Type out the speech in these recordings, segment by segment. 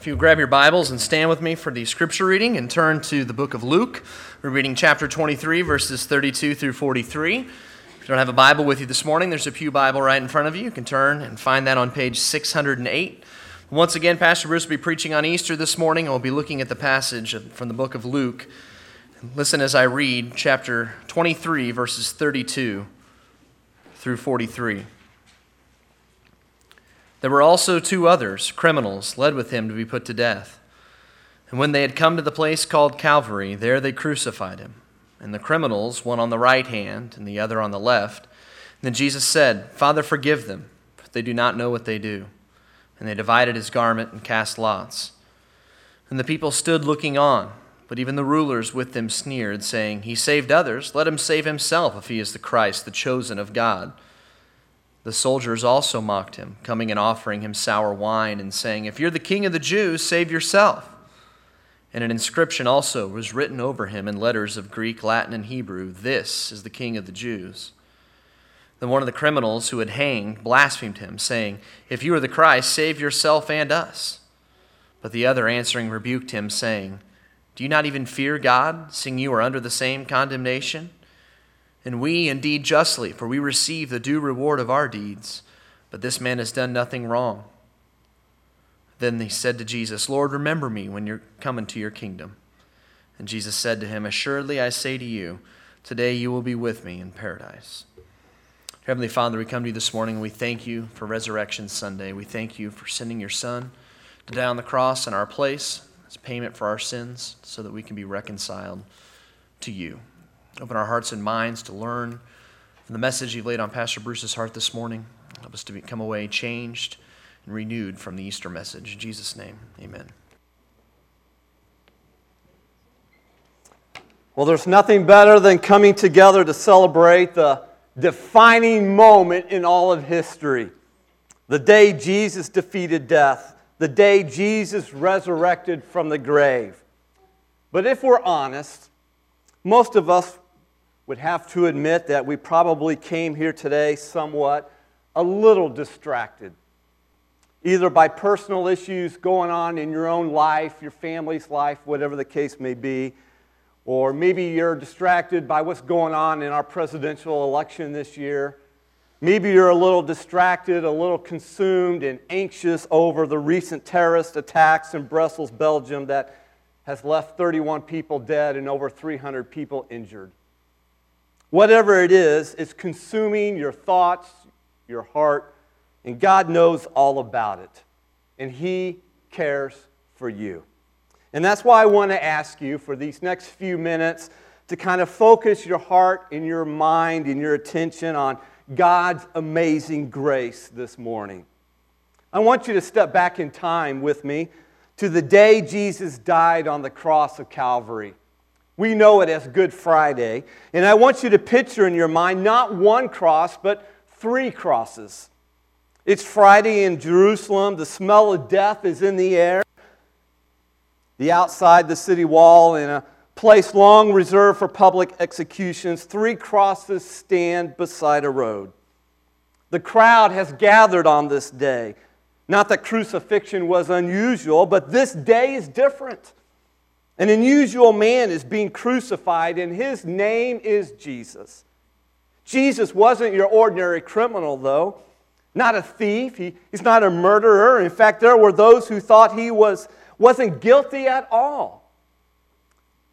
If you grab your Bibles and stand with me for the scripture reading and turn to the book of Luke, we're reading chapter 23, verses 32 through 43. If you don't have a Bible with you this morning, there's a Pew Bible right in front of you. You can turn and find that on page 608. Once again, Pastor Bruce will be preaching on Easter this morning, and we'll be looking at the passage from the book of Luke. Listen as I read chapter 23, verses 32 through 43. There were also two others, criminals, led with him to be put to death. And when they had come to the place called Calvary, there they crucified him, and the criminals, one on the right hand and the other on the left. Then Jesus said, Father, forgive them, for they do not know what they do. And they divided his garment and cast lots. And the people stood looking on, but even the rulers with them sneered, saying, He saved others, let him save himself if he is the Christ, the chosen of God. The soldiers also mocked him, coming and offering him sour wine, and saying, If you're the king of the Jews, save yourself. And an inscription also was written over him in letters of Greek, Latin, and Hebrew This is the king of the Jews. Then one of the criminals who had hanged blasphemed him, saying, If you are the Christ, save yourself and us. But the other answering rebuked him, saying, Do you not even fear God, seeing you are under the same condemnation? And we indeed justly, for we receive the due reward of our deeds. But this man has done nothing wrong. Then they said to Jesus, Lord, remember me when you're coming to your kingdom. And Jesus said to him, Assuredly I say to you, today you will be with me in paradise. Heavenly Father, we come to you this morning and we thank you for Resurrection Sunday. We thank you for sending your Son to die on the cross in our place as payment for our sins so that we can be reconciled to you. Open our hearts and minds to learn from the message you've laid on Pastor Bruce's heart this morning. Help us to come away changed and renewed from the Easter message. In Jesus' name, amen. Well, there's nothing better than coming together to celebrate the defining moment in all of history the day Jesus defeated death, the day Jesus resurrected from the grave. But if we're honest, most of us would have to admit that we probably came here today somewhat a little distracted, either by personal issues going on in your own life, your family's life, whatever the case may be, or maybe you're distracted by what's going on in our presidential election this year. Maybe you're a little distracted, a little consumed, and anxious over the recent terrorist attacks in Brussels, Belgium, that has left 31 people dead and over 300 people injured. Whatever it is, it's consuming your thoughts, your heart, and God knows all about it. And He cares for you. And that's why I want to ask you for these next few minutes to kind of focus your heart and your mind and your attention on God's amazing grace this morning. I want you to step back in time with me to the day Jesus died on the cross of Calvary. We know it as Good Friday. And I want you to picture in your mind not one cross, but three crosses. It's Friday in Jerusalem. The smell of death is in the air. The outside the city wall, in a place long reserved for public executions, three crosses stand beside a road. The crowd has gathered on this day. Not that crucifixion was unusual, but this day is different. An unusual man is being crucified, and his name is Jesus. Jesus wasn't your ordinary criminal, though. Not a thief. He, he's not a murderer. In fact, there were those who thought he was, wasn't guilty at all.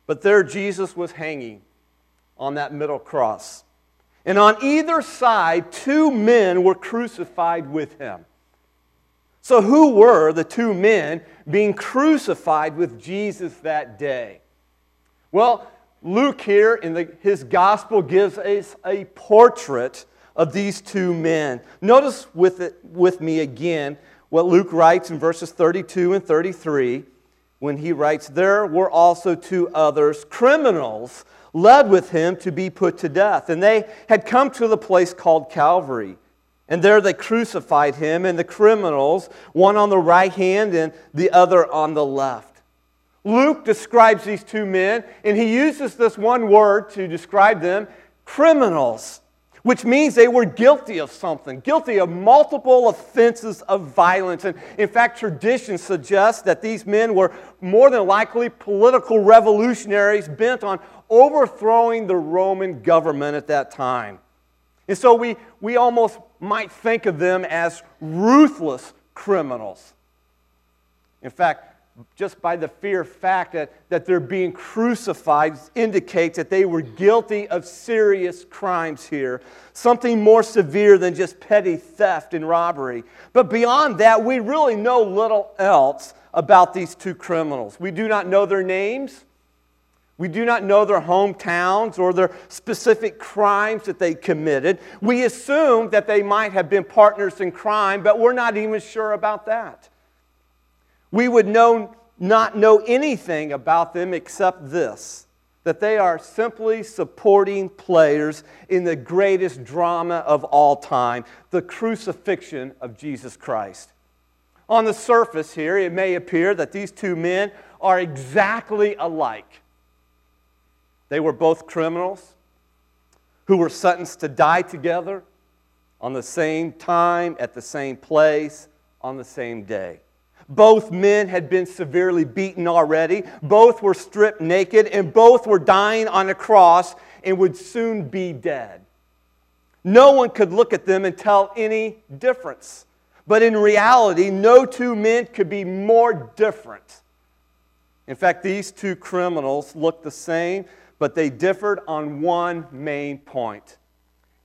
But there Jesus was hanging on that middle cross. And on either side, two men were crucified with him. So, who were the two men being crucified with Jesus that day? Well, Luke here in the, his gospel gives us a portrait of these two men. Notice with, it, with me again what Luke writes in verses 32 and 33 when he writes, There were also two others, criminals, led with him to be put to death. And they had come to the place called Calvary and there they crucified him and the criminals, one on the right hand and the other on the left. Luke describes these two men, and he uses this one word to describe them criminals. which means they were guilty of something, guilty of multiple offenses of violence. And in fact, tradition suggests that these men were more than likely political revolutionaries bent on overthrowing the Roman government at that time. And so we, we almost might think of them as ruthless criminals. In fact, just by the fear fact that, that they're being crucified indicates that they were guilty of serious crimes here, something more severe than just petty theft and robbery. But beyond that, we really know little else about these two criminals. We do not know their names. We do not know their hometowns or their specific crimes that they committed. We assume that they might have been partners in crime, but we're not even sure about that. We would know, not know anything about them except this that they are simply supporting players in the greatest drama of all time the crucifixion of Jesus Christ. On the surface here, it may appear that these two men are exactly alike. They were both criminals who were sentenced to die together on the same time, at the same place, on the same day. Both men had been severely beaten already. Both were stripped naked, and both were dying on a cross and would soon be dead. No one could look at them and tell any difference. But in reality, no two men could be more different. In fact, these two criminals looked the same, but they differed on one main point.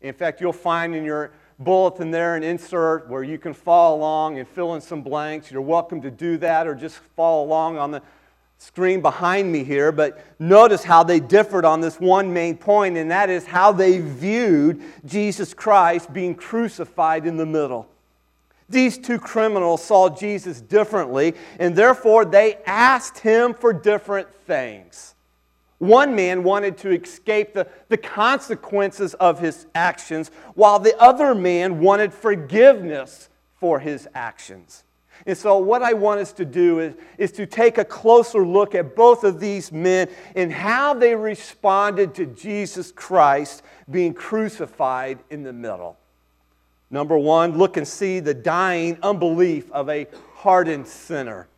In fact, you'll find in your bulletin there an insert where you can follow along and fill in some blanks. You're welcome to do that or just follow along on the screen behind me here. But notice how they differed on this one main point, and that is how they viewed Jesus Christ being crucified in the middle. These two criminals saw Jesus differently, and therefore they asked him for different things. One man wanted to escape the, the consequences of his actions, while the other man wanted forgiveness for his actions. And so, what I want us to do is, is to take a closer look at both of these men and how they responded to Jesus Christ being crucified in the middle. Number one, look and see the dying unbelief of a hardened sinner.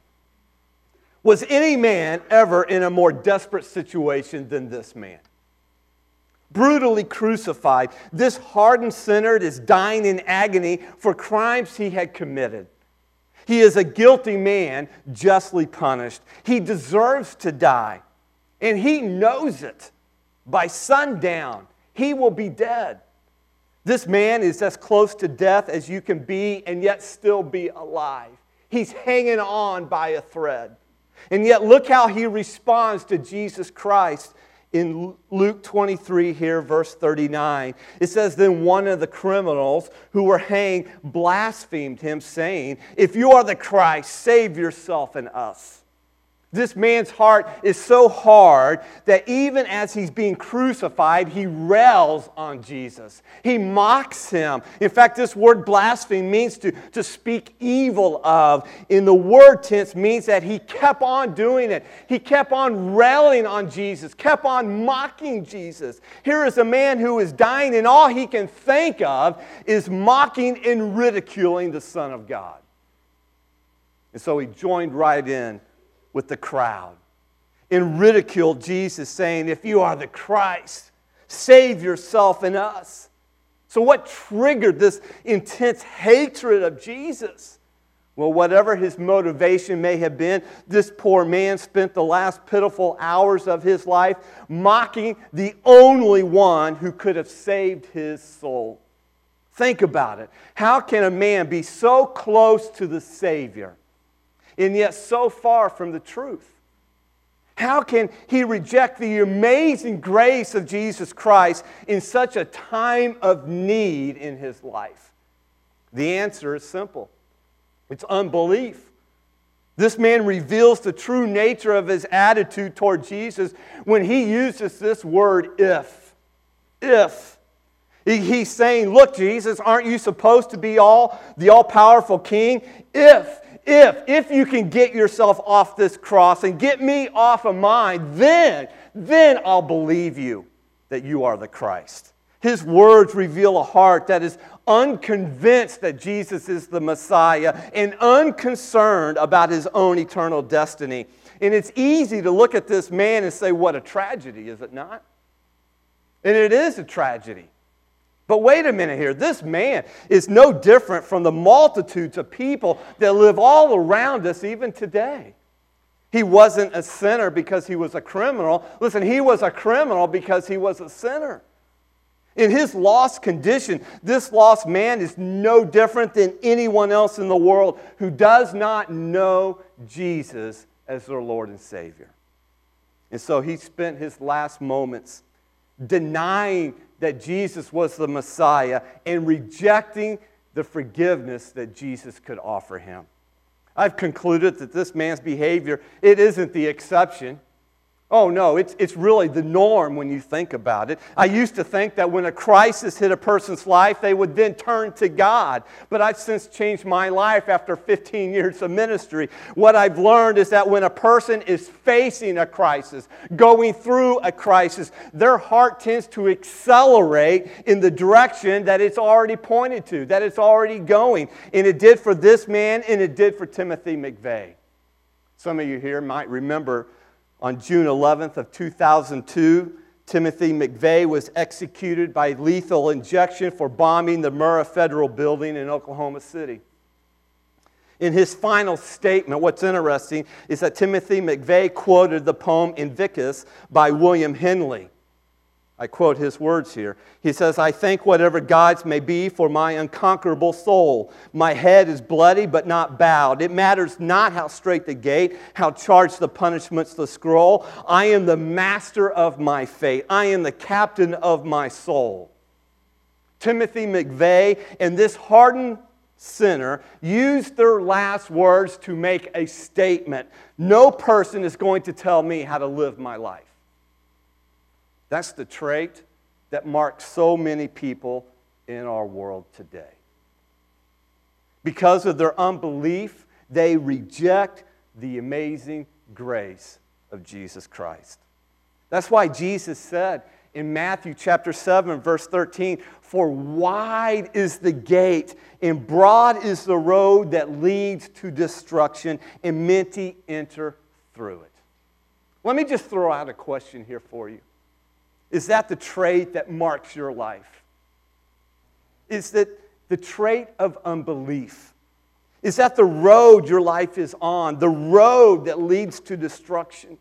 Was any man ever in a more desperate situation than this man? Brutally crucified, this hardened sinner is dying in agony for crimes he had committed. He is a guilty man, justly punished. He deserves to die, and he knows it. By sundown, he will be dead. This man is as close to death as you can be and yet still be alive. He's hanging on by a thread. And yet, look how he responds to Jesus Christ in Luke 23, here, verse 39. It says, Then one of the criminals who were hanged blasphemed him, saying, If you are the Christ, save yourself and us. This man's heart is so hard that even as he's being crucified, he rails on Jesus. He mocks him. In fact, this word blaspheme means to, to speak evil of. In the word tense means that he kept on doing it. He kept on railing on Jesus, kept on mocking Jesus. Here is a man who is dying, and all he can think of is mocking and ridiculing the Son of God. And so he joined right in with the crowd and ridiculed Jesus, saying, If you are the Christ, save yourself and us. So, what triggered this intense hatred of Jesus? Well, whatever his motivation may have been, this poor man spent the last pitiful hours of his life mocking the only one who could have saved his soul. Think about it. How can a man be so close to the Savior and yet so far from the truth? How can he reject the amazing grace of Jesus Christ in such a time of need in his life? The answer is simple it's unbelief. This man reveals the true nature of his attitude toward Jesus when he uses this word if. If. He's saying, Look, Jesus, aren't you supposed to be all the all powerful king? If if, if you can get yourself off this cross and get me off of mine, then, then I'll believe you that you are the Christ. His words reveal a heart that is unconvinced that Jesus is the Messiah and unconcerned about his own eternal destiny. And it's easy to look at this man and say, What a tragedy, is it not? And it is a tragedy. But wait a minute here. This man is no different from the multitudes of people that live all around us even today. He wasn't a sinner because he was a criminal. Listen, he was a criminal because he was a sinner. In his lost condition, this lost man is no different than anyone else in the world who does not know Jesus as their Lord and Savior. And so he spent his last moments denying that Jesus was the Messiah and rejecting the forgiveness that Jesus could offer him. I've concluded that this man's behavior, it isn't the exception. Oh, no, it's, it's really the norm when you think about it. I used to think that when a crisis hit a person's life, they would then turn to God. But I've since changed my life after 15 years of ministry. What I've learned is that when a person is facing a crisis, going through a crisis, their heart tends to accelerate in the direction that it's already pointed to, that it's already going. And it did for this man, and it did for Timothy McVeigh. Some of you here might remember on June 11th of 2002, Timothy McVeigh was executed by lethal injection for bombing the Murrah Federal Building in Oklahoma City. In his final statement, what's interesting is that Timothy McVeigh quoted the poem Invictus by William Henley. I quote his words here. He says, I thank whatever gods may be for my unconquerable soul. My head is bloody but not bowed. It matters not how straight the gate, how charged the punishments the scroll. I am the master of my fate. I am the captain of my soul. Timothy McVeigh and this hardened sinner used their last words to make a statement. No person is going to tell me how to live my life. That's the trait that marks so many people in our world today. Because of their unbelief, they reject the amazing grace of Jesus Christ. That's why Jesus said in Matthew chapter 7, verse 13, For wide is the gate, and broad is the road that leads to destruction, and many enter through it. Let me just throw out a question here for you. Is that the trait that marks your life? Is that the trait of unbelief? Is that the road your life is on, the road that leads to destruction?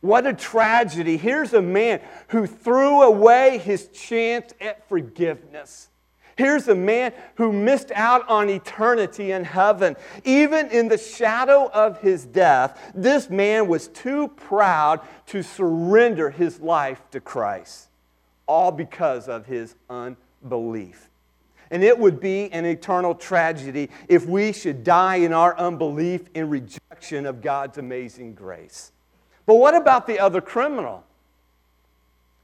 What a tragedy. Here's a man who threw away his chance at forgiveness. Here's a man who missed out on eternity in heaven. Even in the shadow of his death, this man was too proud to surrender his life to Christ, all because of his unbelief. And it would be an eternal tragedy if we should die in our unbelief in rejection of God's amazing grace. But what about the other criminal?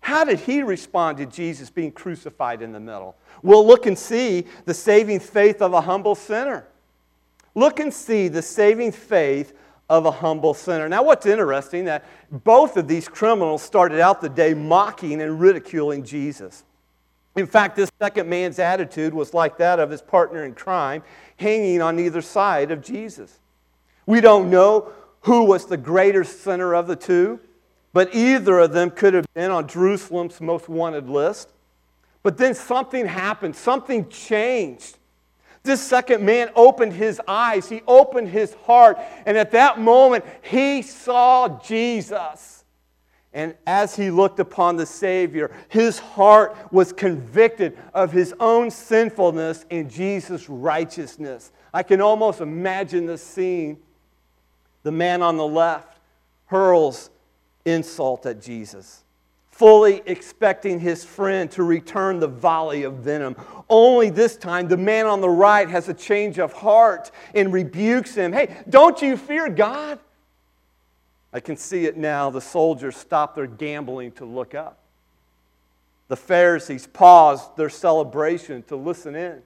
How did he respond to Jesus being crucified in the middle? Well, look and see the saving faith of a humble sinner. Look and see the saving faith of a humble sinner. Now, what's interesting that both of these criminals started out the day mocking and ridiculing Jesus. In fact, this second man's attitude was like that of his partner in crime, hanging on either side of Jesus. We don't know who was the greater sinner of the two. But either of them could have been on Jerusalem's most wanted list. But then something happened, something changed. This second man opened his eyes, he opened his heart, and at that moment, he saw Jesus. And as he looked upon the Savior, his heart was convicted of his own sinfulness and Jesus' righteousness. I can almost imagine the scene. The man on the left hurls insult at Jesus, fully expecting his friend to return the volley of venom. Only this time, the man on the right has a change of heart and rebukes him. Hey, don't you fear God? I can see it now. The soldiers stop their gambling to look up. The Pharisees pause their celebration to listen in.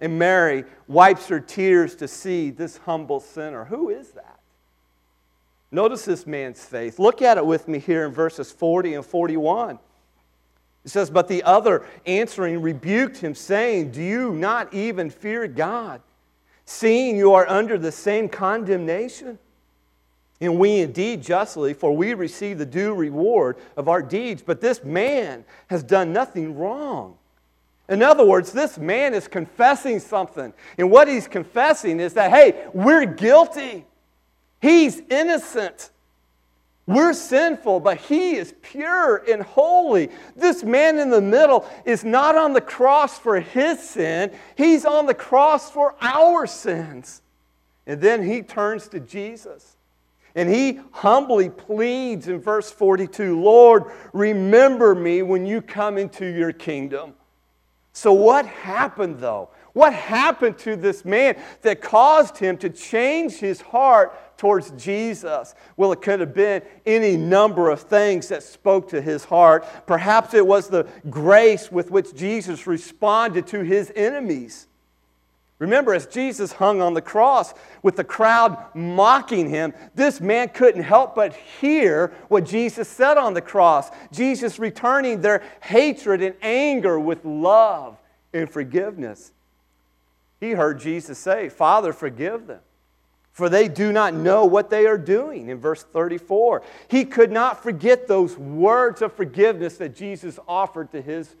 And Mary wipes her tears to see this humble sinner. Who is that? Notice this man's faith. Look at it with me here in verses 40 and 41. It says, But the other answering rebuked him, saying, Do you not even fear God, seeing you are under the same condemnation? And we indeed justly, for we receive the due reward of our deeds. But this man has done nothing wrong. In other words, this man is confessing something. And what he's confessing is that, hey, we're guilty. He's innocent. We're sinful, but He is pure and holy. This man in the middle is not on the cross for his sin, He's on the cross for our sins. And then He turns to Jesus and He humbly pleads in verse 42 Lord, remember me when you come into your kingdom. So, what happened though? What happened to this man that caused him to change his heart towards Jesus? Well, it could have been any number of things that spoke to his heart. Perhaps it was the grace with which Jesus responded to his enemies. Remember, as Jesus hung on the cross with the crowd mocking him, this man couldn't help but hear what Jesus said on the cross. Jesus returning their hatred and anger with love and forgiveness. He heard Jesus say, Father, forgive them for they do not know what they are doing. In verse 34, he could not forget those words of forgiveness that Jesus offered to his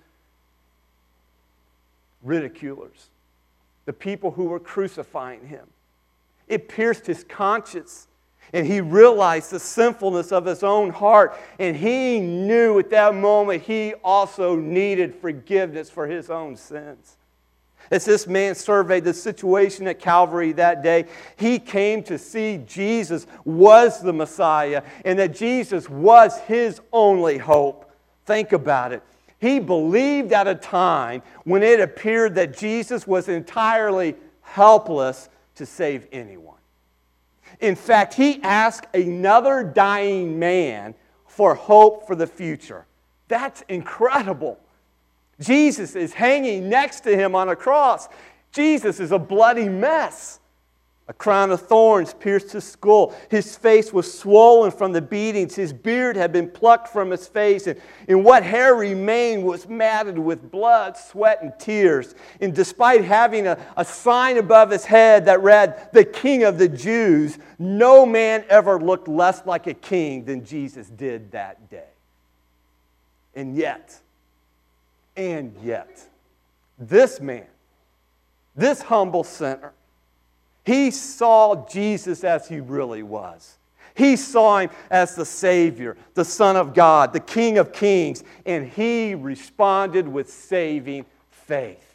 ridiculers, the people who were crucifying him. It pierced his conscience, and he realized the sinfulness of his own heart, and he knew at that moment he also needed forgiveness for his own sins. As this man surveyed the situation at Calvary that day, he came to see Jesus was the Messiah and that Jesus was his only hope. Think about it. He believed at a time when it appeared that Jesus was entirely helpless to save anyone. In fact, he asked another dying man for hope for the future. That's incredible. Jesus is hanging next to him on a cross. Jesus is a bloody mess. A crown of thorns pierced his skull. His face was swollen from the beatings. His beard had been plucked from his face, and, and what hair remained was matted with blood, sweat, and tears. And despite having a, a sign above his head that read, The King of the Jews, no man ever looked less like a king than Jesus did that day. And yet, and yet, this man, this humble sinner, he saw Jesus as he really was. He saw him as the Savior, the Son of God, the King of Kings, and he responded with saving faith.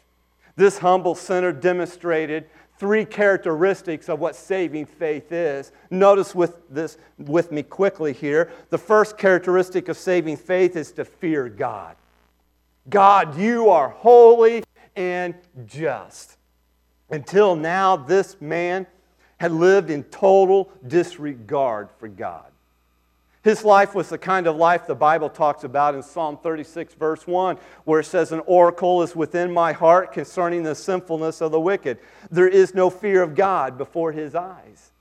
This humble sinner demonstrated three characteristics of what saving faith is. Notice with this with me quickly here. The first characteristic of saving faith is to fear God. God, you are holy and just. Until now, this man had lived in total disregard for God. His life was the kind of life the Bible talks about in Psalm 36, verse 1, where it says, An oracle is within my heart concerning the sinfulness of the wicked. There is no fear of God before his eyes.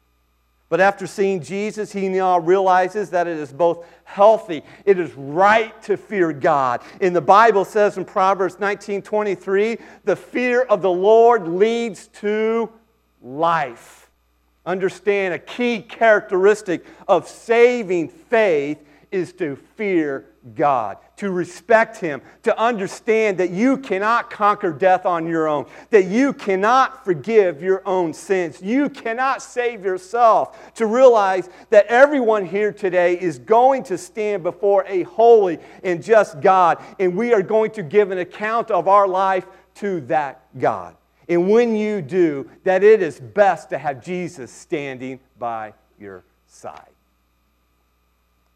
But after seeing Jesus, he now realizes that it is both healthy, it is right to fear God. And the Bible says in Proverbs 19 23, the fear of the Lord leads to life. Understand a key characteristic of saving faith is to fear God, to respect Him, to understand that you cannot conquer death on your own, that you cannot forgive your own sins, you cannot save yourself, to realize that everyone here today is going to stand before a holy and just God, and we are going to give an account of our life to that God. And when you do, that it is best to have Jesus standing by your side.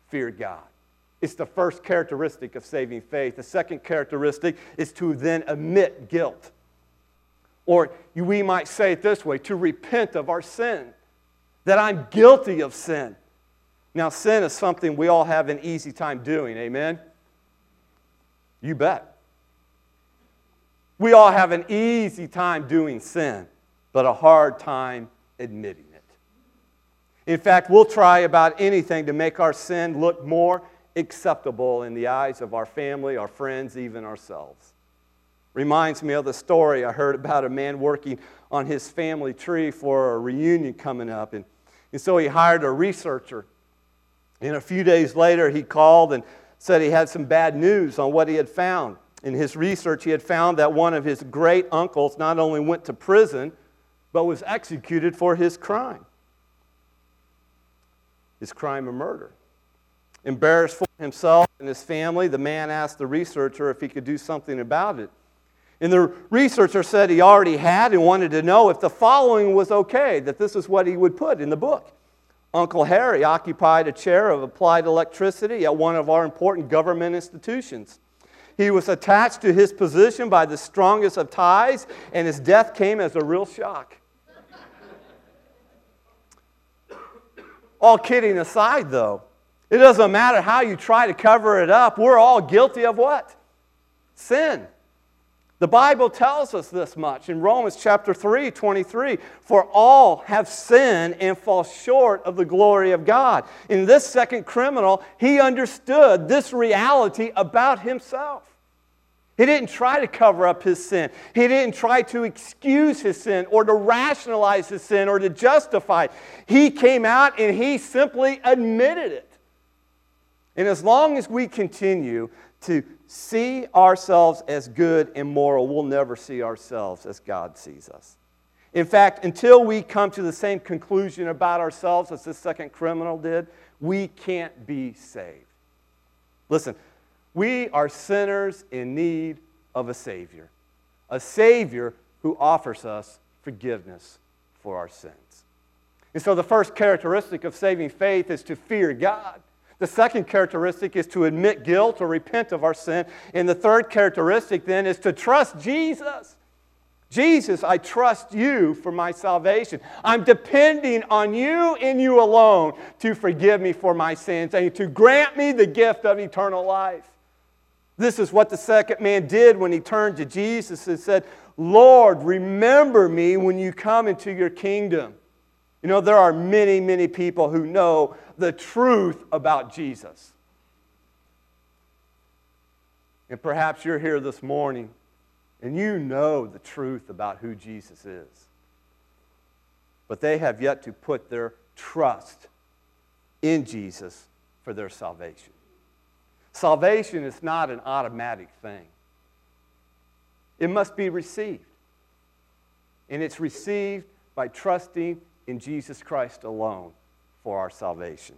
Fear God. It's the first characteristic of saving faith. The second characteristic is to then admit guilt. Or we might say it this way to repent of our sin, that I'm guilty of sin. Now, sin is something we all have an easy time doing, amen? You bet. We all have an easy time doing sin, but a hard time admitting it. In fact, we'll try about anything to make our sin look more acceptable in the eyes of our family, our friends, even ourselves. Reminds me of the story I heard about a man working on his family tree for a reunion coming up. And, and so he hired a researcher. And a few days later, he called and said he had some bad news on what he had found. In his research, he had found that one of his great uncles not only went to prison, but was executed for his crime his crime of murder. Embarrassed for himself and his family, the man asked the researcher if he could do something about it. And the researcher said he already had and wanted to know if the following was okay, that this is what he would put in the book. Uncle Harry occupied a chair of applied electricity at one of our important government institutions. He was attached to his position by the strongest of ties, and his death came as a real shock. all kidding aside, though, it doesn't matter how you try to cover it up. We're all guilty of what? Sin. The Bible tells us this much in Romans chapter 3, 23. For all have sinned and fall short of the glory of God. In this second criminal, he understood this reality about himself. He didn't try to cover up his sin. He didn't try to excuse his sin or to rationalize his sin or to justify it. He came out and he simply admitted it. And as long as we continue to see ourselves as good and moral, we'll never see ourselves as God sees us. In fact, until we come to the same conclusion about ourselves as this second criminal did, we can't be saved. Listen, we are sinners in need of a Savior, a Savior who offers us forgiveness for our sins. And so, the first characteristic of saving faith is to fear God. The second characteristic is to admit guilt or repent of our sin. And the third characteristic then is to trust Jesus. Jesus, I trust you for my salvation. I'm depending on you and you alone to forgive me for my sins and to grant me the gift of eternal life. This is what the second man did when he turned to Jesus and said, Lord, remember me when you come into your kingdom. You know, there are many, many people who know the truth about Jesus. And perhaps you're here this morning and you know the truth about who Jesus is. But they have yet to put their trust in Jesus for their salvation. Salvation is not an automatic thing, it must be received. And it's received by trusting in Jesus Christ alone for our salvation.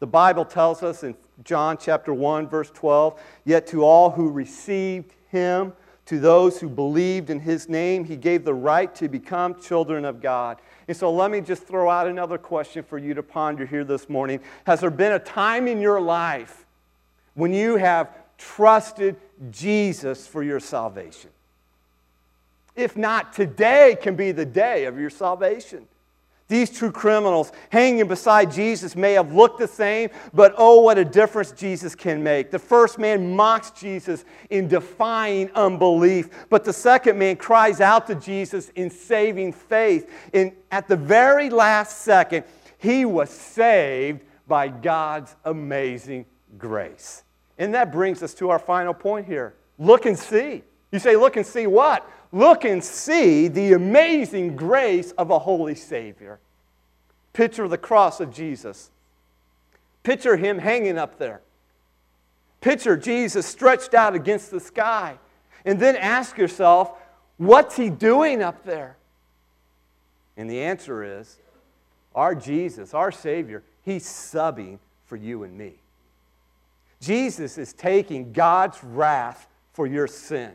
The Bible tells us in John chapter 1 verse 12, yet to all who received him, to those who believed in his name, he gave the right to become children of God. And so let me just throw out another question for you to ponder here this morning. Has there been a time in your life when you have trusted Jesus for your salvation? If not, today can be the day of your salvation. These two criminals hanging beside Jesus may have looked the same, but oh, what a difference Jesus can make. The first man mocks Jesus in defying unbelief, but the second man cries out to Jesus in saving faith. And at the very last second, he was saved by God's amazing grace. And that brings us to our final point here. Look and see. You say, look and see what? Look and see the amazing grace of a holy Savior. Picture the cross of Jesus. Picture him hanging up there. Picture Jesus stretched out against the sky. And then ask yourself, what's he doing up there? And the answer is, our Jesus, our Savior, he's subbing for you and me. Jesus is taking God's wrath for your sin.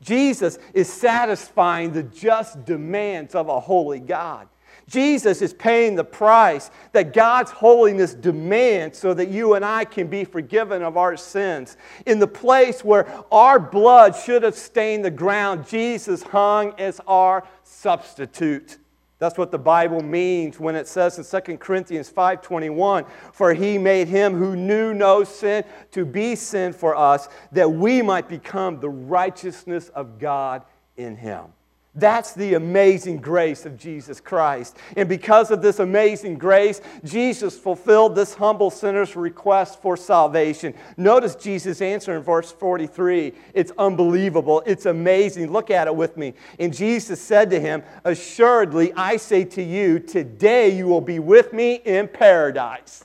Jesus is satisfying the just demands of a holy God. Jesus is paying the price that God's holiness demands so that you and I can be forgiven of our sins. In the place where our blood should have stained the ground, Jesus hung as our substitute. That's what the Bible means when it says in 2 Corinthians 5:21, "For he made him who knew no sin to be sin for us, that we might become the righteousness of God in him." That's the amazing grace of Jesus Christ. And because of this amazing grace, Jesus fulfilled this humble sinner's request for salvation. Notice Jesus' answer in verse 43. It's unbelievable. It's amazing. Look at it with me. And Jesus said to him, Assuredly, I say to you, today you will be with me in paradise.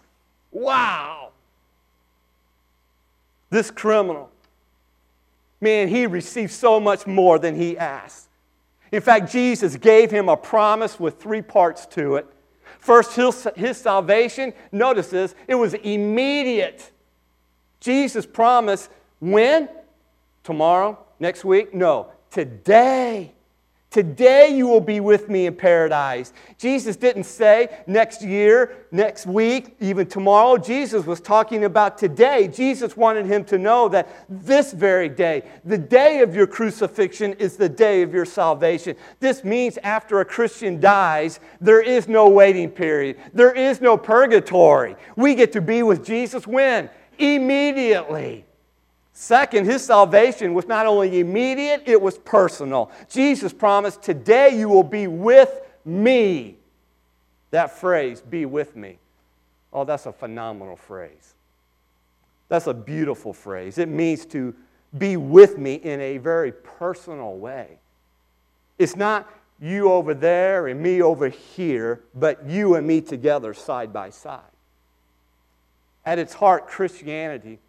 Wow. This criminal, man, he received so much more than he asked. In fact, Jesus gave him a promise with three parts to it. First, his, his salvation, notice this, it was immediate. Jesus promised when? Tomorrow? Next week? No, today. Today you will be with me in paradise. Jesus didn't say next year, next week, even tomorrow. Jesus was talking about today. Jesus wanted him to know that this very day, the day of your crucifixion, is the day of your salvation. This means after a Christian dies, there is no waiting period, there is no purgatory. We get to be with Jesus when? Immediately. Second, his salvation was not only immediate, it was personal. Jesus promised, Today you will be with me. That phrase, be with me. Oh, that's a phenomenal phrase. That's a beautiful phrase. It means to be with me in a very personal way. It's not you over there and me over here, but you and me together side by side. At its heart, Christianity,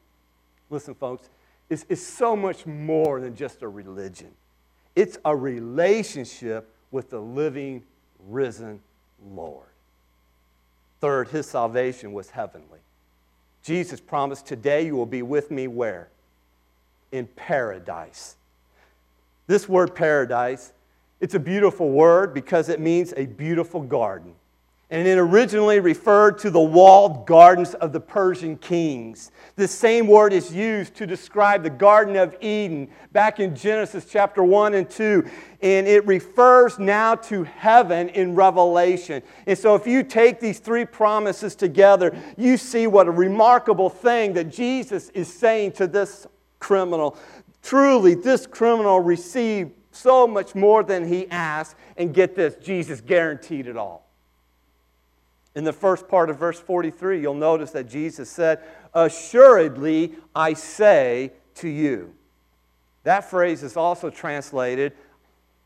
listen, folks, is, is so much more than just a religion. It's a relationship with the living, risen Lord. Third, his salvation was heavenly. Jesus promised, Today you will be with me where? In paradise. This word paradise, it's a beautiful word because it means a beautiful garden and it originally referred to the walled gardens of the Persian kings. The same word is used to describe the Garden of Eden back in Genesis chapter 1 and 2. And it refers now to heaven in Revelation. And so, if you take these three promises together, you see what a remarkable thing that Jesus is saying to this criminal. Truly, this criminal received so much more than he asked. And get this, Jesus guaranteed it all. In the first part of verse 43, you'll notice that Jesus said, Assuredly, I say to you. That phrase is also translated,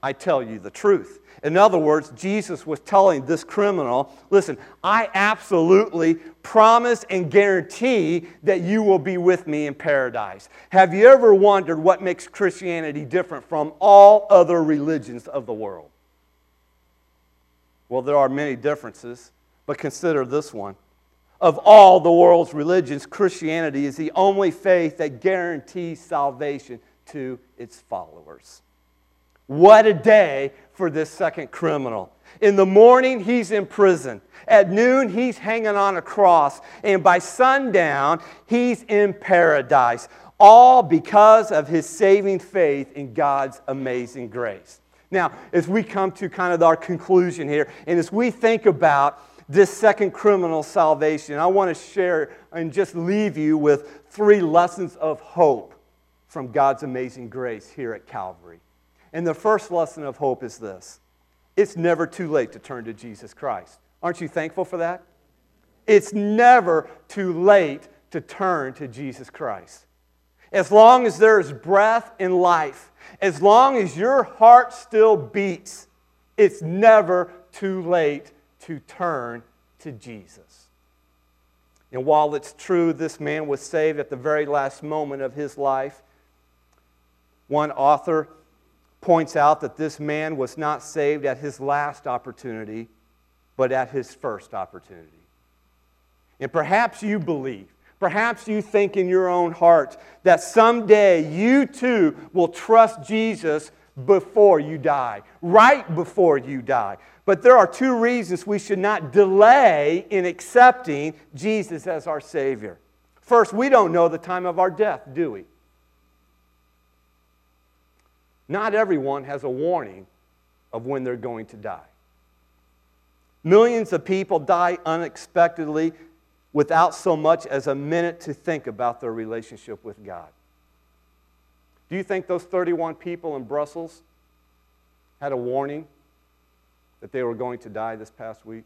I tell you the truth. In other words, Jesus was telling this criminal, listen, I absolutely promise and guarantee that you will be with me in paradise. Have you ever wondered what makes Christianity different from all other religions of the world? Well, there are many differences. But consider this one. Of all the world's religions, Christianity is the only faith that guarantees salvation to its followers. What a day for this second criminal. In the morning, he's in prison. At noon, he's hanging on a cross. And by sundown, he's in paradise. All because of his saving faith in God's amazing grace. Now, as we come to kind of our conclusion here, and as we think about this second criminal salvation, I want to share and just leave you with three lessons of hope from God's amazing grace here at Calvary. And the first lesson of hope is this it's never too late to turn to Jesus Christ. Aren't you thankful for that? It's never too late to turn to Jesus Christ. As long as there is breath in life, as long as your heart still beats, it's never too late to turn to Jesus. And while it's true this man was saved at the very last moment of his life, one author points out that this man was not saved at his last opportunity, but at his first opportunity. And perhaps you believe, perhaps you think in your own heart that someday you too will trust Jesus before you die, right before you die. But there are two reasons we should not delay in accepting Jesus as our Savior. First, we don't know the time of our death, do we? Not everyone has a warning of when they're going to die. Millions of people die unexpectedly without so much as a minute to think about their relationship with God. Do you think those 31 people in Brussels had a warning that they were going to die this past week?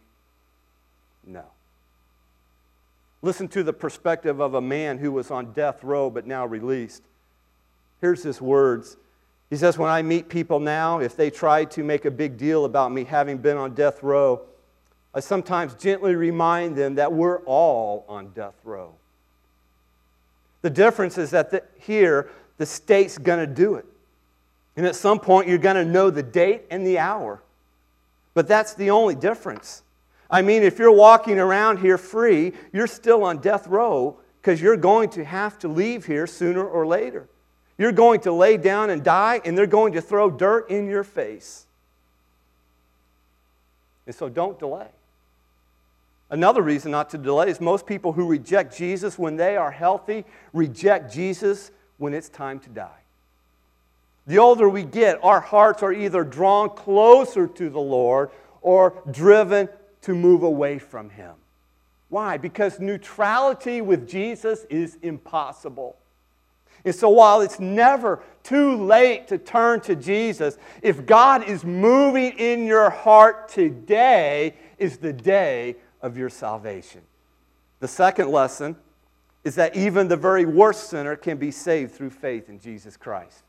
No. Listen to the perspective of a man who was on death row but now released. Here's his words. He says, When I meet people now, if they try to make a big deal about me having been on death row, I sometimes gently remind them that we're all on death row. The difference is that the, here, the state's going to do it. And at some point, you're going to know the date and the hour. But that's the only difference. I mean, if you're walking around here free, you're still on death row because you're going to have to leave here sooner or later. You're going to lay down and die, and they're going to throw dirt in your face. And so don't delay. Another reason not to delay is most people who reject Jesus when they are healthy reject Jesus when it's time to die. The older we get, our hearts are either drawn closer to the Lord or driven to move away from Him. Why? Because neutrality with Jesus is impossible. And so, while it's never too late to turn to Jesus, if God is moving in your heart today, is the day of your salvation. The second lesson is that even the very worst sinner can be saved through faith in Jesus Christ.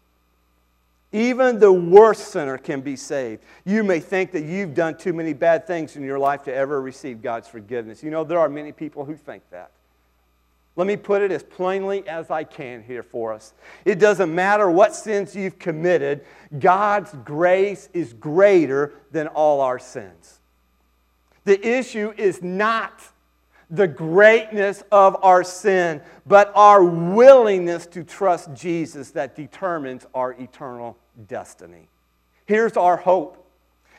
Even the worst sinner can be saved. You may think that you've done too many bad things in your life to ever receive God's forgiveness. You know, there are many people who think that. Let me put it as plainly as I can here for us. It doesn't matter what sins you've committed, God's grace is greater than all our sins. The issue is not the greatness of our sin, but our willingness to trust Jesus that determines our eternal destiny. Here's our hope.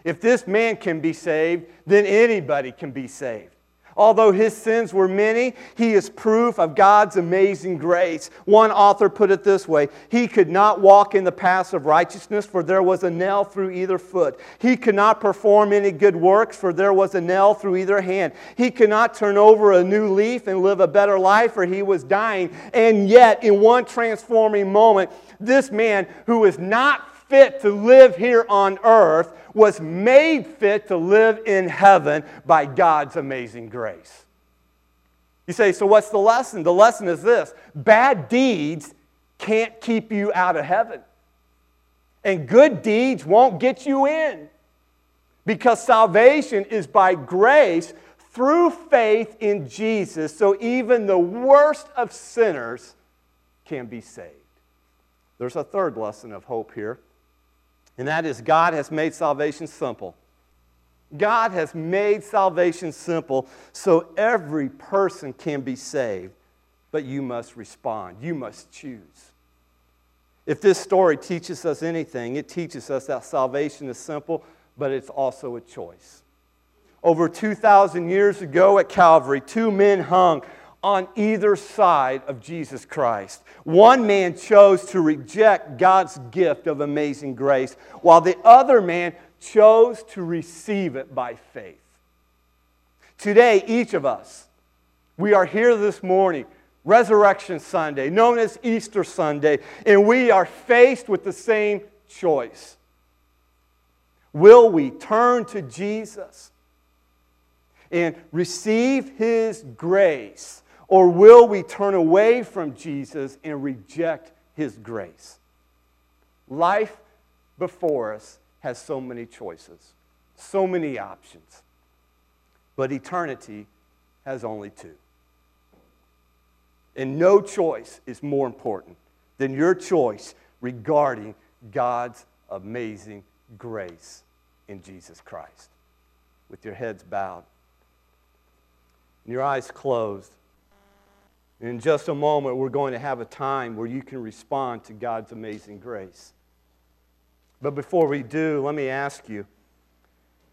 If this man can be saved, then anybody can be saved. Although his sins were many, he is proof of God's amazing grace. One author put it this way He could not walk in the paths of righteousness, for there was a nail through either foot. He could not perform any good works, for there was a nail through either hand. He could not turn over a new leaf and live a better life, for he was dying. And yet, in one transforming moment, this man who was not fit to live here on earth was made fit to live in heaven by God's amazing grace. You say, so what's the lesson? The lesson is this bad deeds can't keep you out of heaven, and good deeds won't get you in because salvation is by grace through faith in Jesus, so even the worst of sinners can be saved. There's a third lesson of hope here and that is God has made salvation simple. God has made salvation simple so every person can be saved, but you must respond. You must choose. If this story teaches us anything, it teaches us that salvation is simple, but it's also a choice. Over 2,000 years ago at Calvary, two men hung on either side of Jesus Christ. One man chose to reject God's gift of amazing grace, while the other man chose to receive it by faith. Today, each of us, we are here this morning, Resurrection Sunday, known as Easter Sunday, and we are faced with the same choice. Will we turn to Jesus and receive His grace or will we turn away from Jesus and reject his grace? Life before us has so many choices, so many options. But eternity has only two. And no choice is more important than your choice regarding God's amazing grace in Jesus Christ. With your heads bowed and your eyes closed, in just a moment, we're going to have a time where you can respond to God's amazing grace. But before we do, let me ask you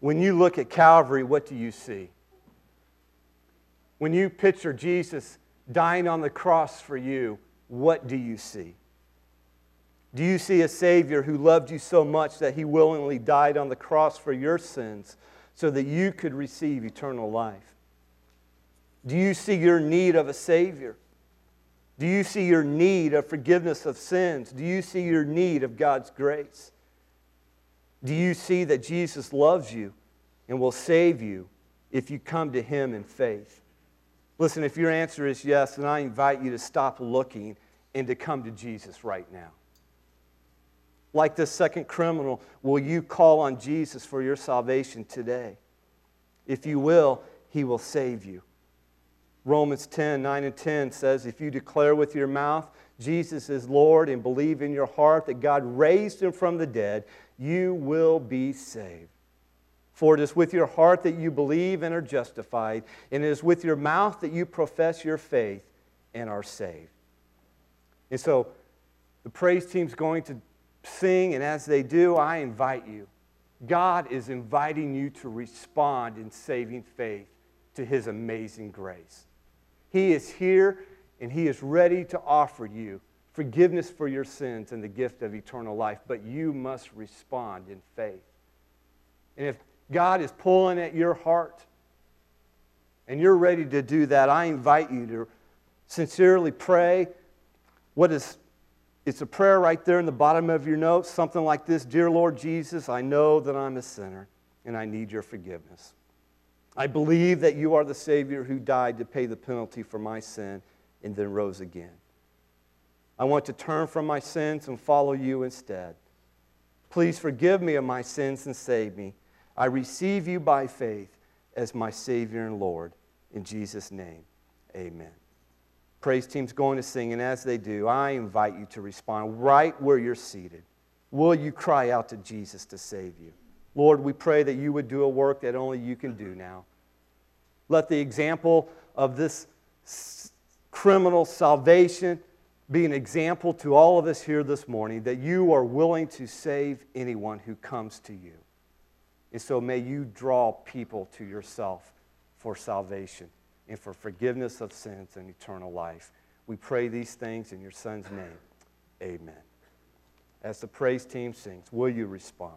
when you look at Calvary, what do you see? When you picture Jesus dying on the cross for you, what do you see? Do you see a Savior who loved you so much that he willingly died on the cross for your sins so that you could receive eternal life? Do you see your need of a Savior? Do you see your need of forgiveness of sins? Do you see your need of God's grace? Do you see that Jesus loves you and will save you if you come to him in faith? Listen, if your answer is yes, then I invite you to stop looking and to come to Jesus right now. Like this second criminal, will you call on Jesus for your salvation today? If you will, he will save you. Romans 10 9 and 10 says, If you declare with your mouth Jesus is Lord and believe in your heart that God raised him from the dead, you will be saved. For it is with your heart that you believe and are justified, and it is with your mouth that you profess your faith and are saved. And so the praise team's going to sing, and as they do, I invite you. God is inviting you to respond in saving faith to his amazing grace. He is here and he is ready to offer you forgiveness for your sins and the gift of eternal life, but you must respond in faith. And if God is pulling at your heart and you're ready to do that, I invite you to sincerely pray what is it's a prayer right there in the bottom of your notes, something like this Dear Lord Jesus, I know that I'm a sinner and I need your forgiveness. I believe that you are the Savior who died to pay the penalty for my sin and then rose again. I want to turn from my sins and follow you instead. Please forgive me of my sins and save me. I receive you by faith as my Savior and Lord. In Jesus' name, amen. Praise team's going to sing, and as they do, I invite you to respond right where you're seated. Will you cry out to Jesus to save you? Lord, we pray that you would do a work that only you can do now. Let the example of this criminal salvation be an example to all of us here this morning that you are willing to save anyone who comes to you. And so may you draw people to yourself for salvation and for forgiveness of sins and eternal life. We pray these things in your Son's name. Amen. As the praise team sings, will you respond?